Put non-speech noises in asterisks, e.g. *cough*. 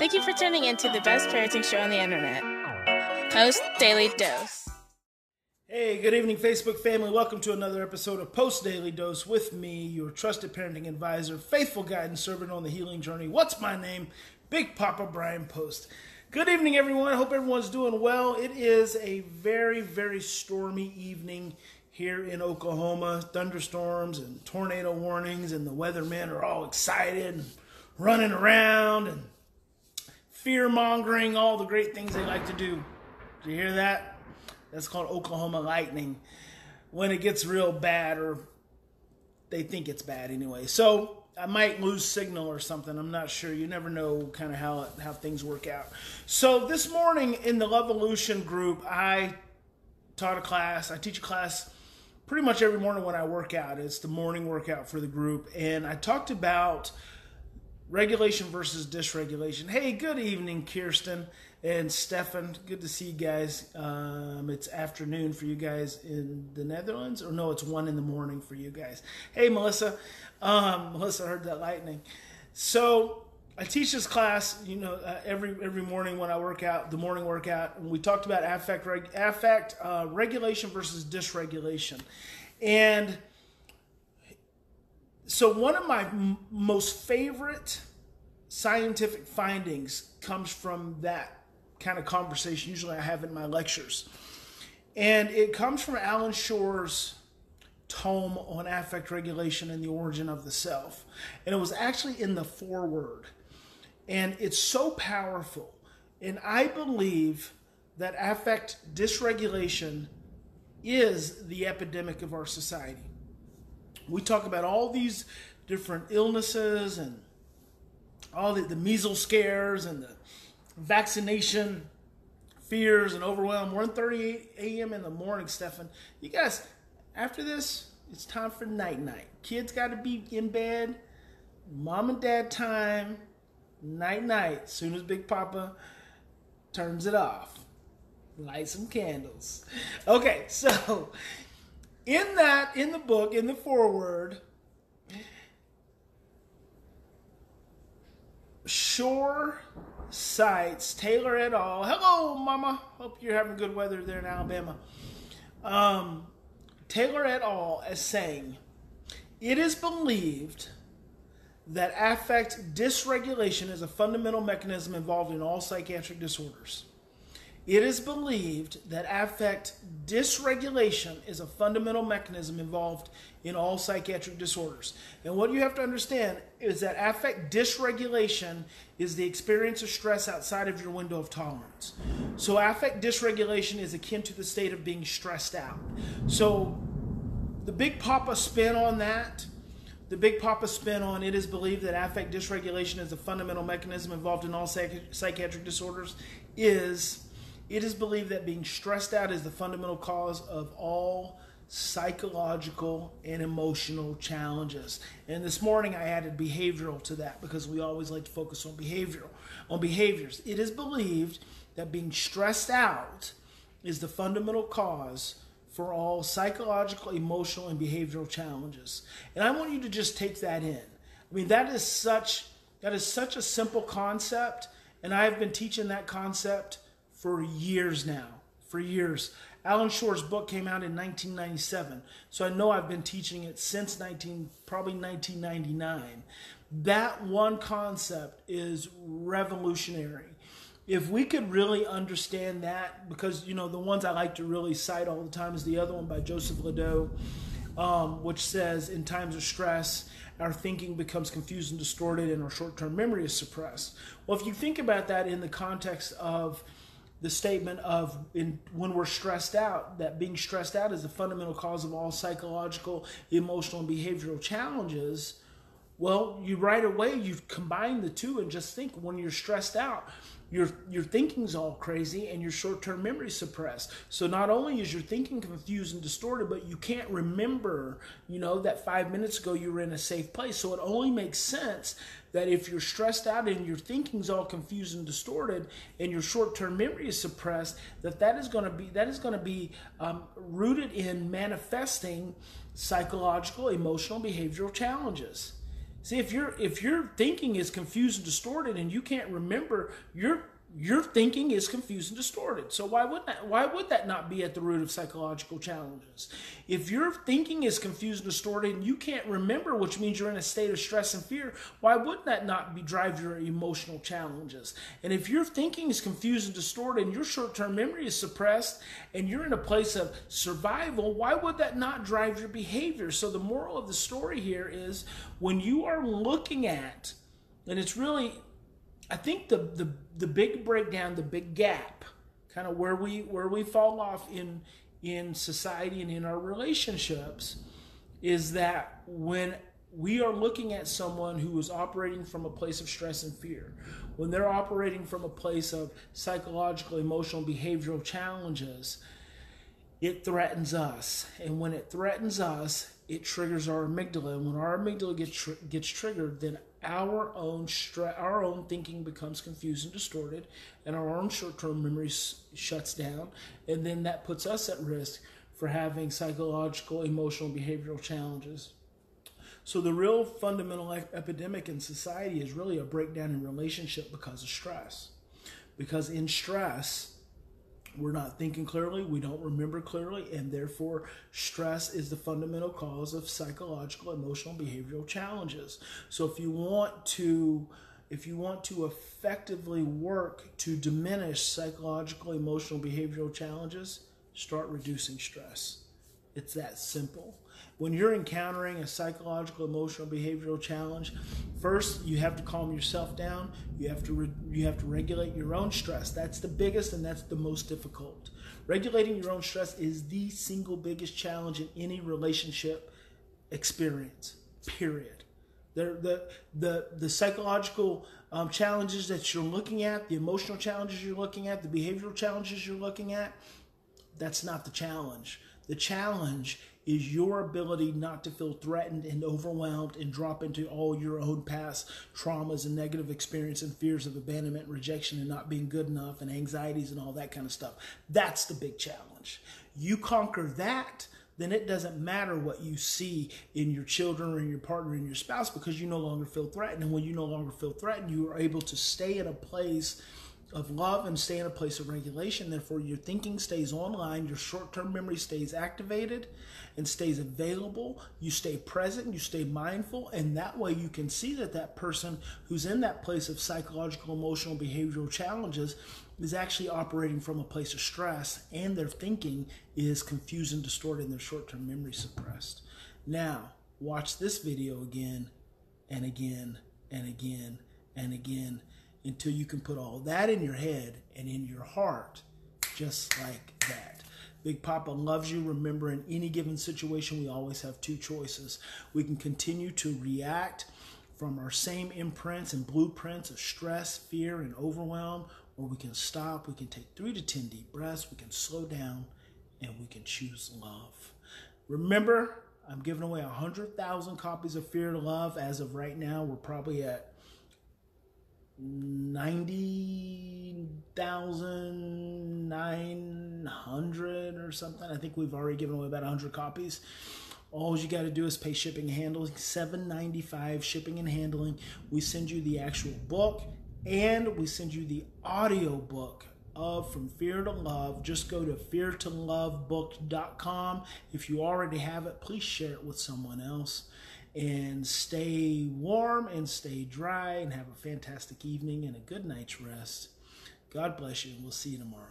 Thank you for tuning in to the best parenting show on the internet, Post Daily Dose. Hey, good evening, Facebook family. Welcome to another episode of Post Daily Dose with me, your trusted parenting advisor, faithful guide, and servant on the healing journey. What's my name? Big Papa Bryan Post. Good evening, everyone. I hope everyone's doing well. It is a very, very stormy evening here in Oklahoma. Thunderstorms and tornado warnings, and the weathermen are all excited and running around and fear mongering, all the great things they like to do. Do you hear that? That's called Oklahoma lightning when it gets real bad, or they think it's bad anyway. So I might lose signal or something. I'm not sure. You never know kind of how how things work out. So this morning in the Levolution group, I taught a class. I teach a class pretty much every morning when I work out. It's the morning workout for the group, and I talked about regulation versus dysregulation. Hey, good evening, Kirsten and Stefan. Good to see you guys. Um, it's afternoon for you guys in the Netherlands, or no, it's one in the morning for you guys. Hey, Melissa. Um, Melissa heard that lightning. So I teach this class, you know, uh, every every morning when I work out, the morning workout. And we talked about affect reg, affect uh, regulation versus dysregulation, and so one of my m- most favorite scientific findings comes from that kind of conversation usually i have in my lectures. And it comes from allan schore's tome on affect regulation and the origin of the self. And it was actually in the foreword. And it's so powerful. And i believe that affect dysregulation is the epidemic of our society we talk about all these different illnesses and all the, the measles scares and the vaccination fears and overwhelm. 1.38 a.m. in the morning, Stefan. You guys, after this, it's time for night night. Kids got to be in bed. Mom and dad time. Night night. Soon as Big Papa turns it off. Light some candles. *laughs* Okay, so in that, in the book, in the foreword, Schore cites Taylor et al. Hello, Mama. Hope you're having good weather there in Alabama. Um, Taylor et al. as saying, it is believed that affect dysregulation is a fundamental mechanism involved in all psychiatric disorders. It is believed that affect dysregulation is a fundamental mechanism involved in all psychiatric disorders. And what you have to understand is that affect dysregulation is the experience of stress outside of your window of tolerance. So, affect dysregulation is akin to the state of being stressed out. So, the Big Papa spin on that the Big Papa spin on it is believed that affect dysregulation is a fundamental mechanism involved in all psych- psychiatric disorders is it is believed that being stressed out is the fundamental cause of all psychological and emotional challenges. And this morning I added behavioral to that because we always like to focus on behavioral on behaviors. It is believed that being stressed out is the fundamental cause for all psychological, emotional and behavioral challenges. And I want you to just take that in. I mean that is such that is such a simple concept and I have been teaching that concept for years now. For years. Allan Schore's book came out in 1997, so I know I've been teaching it since 19, probably 1999. That one concept is revolutionary. If we could really understand that, because you know the ones I like to really cite all the time is the other one by Joseph LeDoux, um, which says, "In times of stress, our thinking becomes confused and distorted, and our short-term memory is suppressed." Well, if you think about that in the context of the statement of in, when we're stressed out that being stressed out is the fundamental cause of all psychological emotional and behavioral challenges. Well you right away you combine the two and just think when you're stressed out your your thinking's all crazy and your short-term memory suppressed. So not only is your thinking confused and distorted but you can't remember you know that five minutes ago you were in a safe place. So it only makes sense that if you're stressed out and your thinking's all confused and distorted and your short-term memory is suppressed that that is going to be that is going to be um, rooted in manifesting psychological emotional behavioral challenges See, if your if your thinking is confused and distorted, and you can't remember, your your thinking is confused and distorted. So why would that why would that not be at the root of psychological challenges? If your thinking is confused and distorted and you can't remember, which means you're in a state of stress and fear, why wouldn't that not be drive your emotional challenges? And if your thinking is confused and distorted and your short-term memory is suppressed and you're in a place of survival, why would that not drive your behavior? So the moral of the story here is when you are looking at and it's really I think the the the big breakdown, the big gap, kind of where we where we fall off in in society and in our relationships is that when we are looking at someone who is operating from a place of stress and fear, when they're operating from a place of psychological, emotional, behavioral challenges, it threatens us. And when it threatens us, it triggers our amygdala. And when our amygdala gets, tr- gets triggered, then our own our own thinking becomes confused and distorted, and our own short-term memory s- shuts down, and then that puts us at risk for having psychological, emotional, behavioral challenges. So the real fundamental epidemic in society is really a breakdown in relationship because of stress. Because in stress, we're not thinking clearly, we don't remember clearly, and therefore stress is the fundamental cause of psychological, emotional, behavioral challenges. So if you want to if you want to effectively work to diminish psychological, emotional, behavioral challenges, start reducing stress. It's that simple when you're encountering a psychological, emotional, behavioral challenge, first you have to calm yourself down. You have to re- you have to regulate your own stress. That's the biggest and that's the most difficult. Regulating your own stress is the single biggest challenge in any relationship experience. Period. The the the, the psychological um, challenges that you're looking at, the emotional challenges you're looking at, the behavioral challenges you're looking at, that's not the challenge. The challenge is your ability not to feel threatened and overwhelmed and drop into all your own past traumas and negative experience and fears of abandonment, rejection, and not being good enough, and anxieties and all that kind of stuff. That's the big challenge. You conquer that, then it doesn't matter what you see in your children or in your partner and your spouse because you no longer feel threatened. And when you no longer feel threatened, you are able to stay in a place of love and stay in a place of regulation. Therefore, your thinking stays online, your short term memory stays activated and stays available. You stay present, you stay mindful, and that way you can see that that person who's in that place of psychological, emotional, behavioral challenges is actually operating from a place of stress and their thinking is confused and distorted and their short term memory suppressed. Now, watch this video again and again and again and again until you can put all that in your head and in your heart just like that. Big Papa loves you. Remember, in any given situation, we always have two choices. We can continue to react from our same imprints and blueprints of stress, fear, and overwhelm, or we can stop. We can take three to 10 deep breaths. We can slow down and we can choose love. Remember, I'm giving away 100,000 copies of Fear to Love. As of right now, we're probably at 90,900 or something. I think we've already given away about 100 copies. All you got to do is pay shipping and handling, 7.95 shipping and handling. We send you the actual book and we send you the audio book of From Fear to Love. Just go to feartolovebook.com. If you already have it, please share it with someone else and stay warm and stay dry and have a fantastic evening and a good night's rest. God bless you, and we'll see you tomorrow.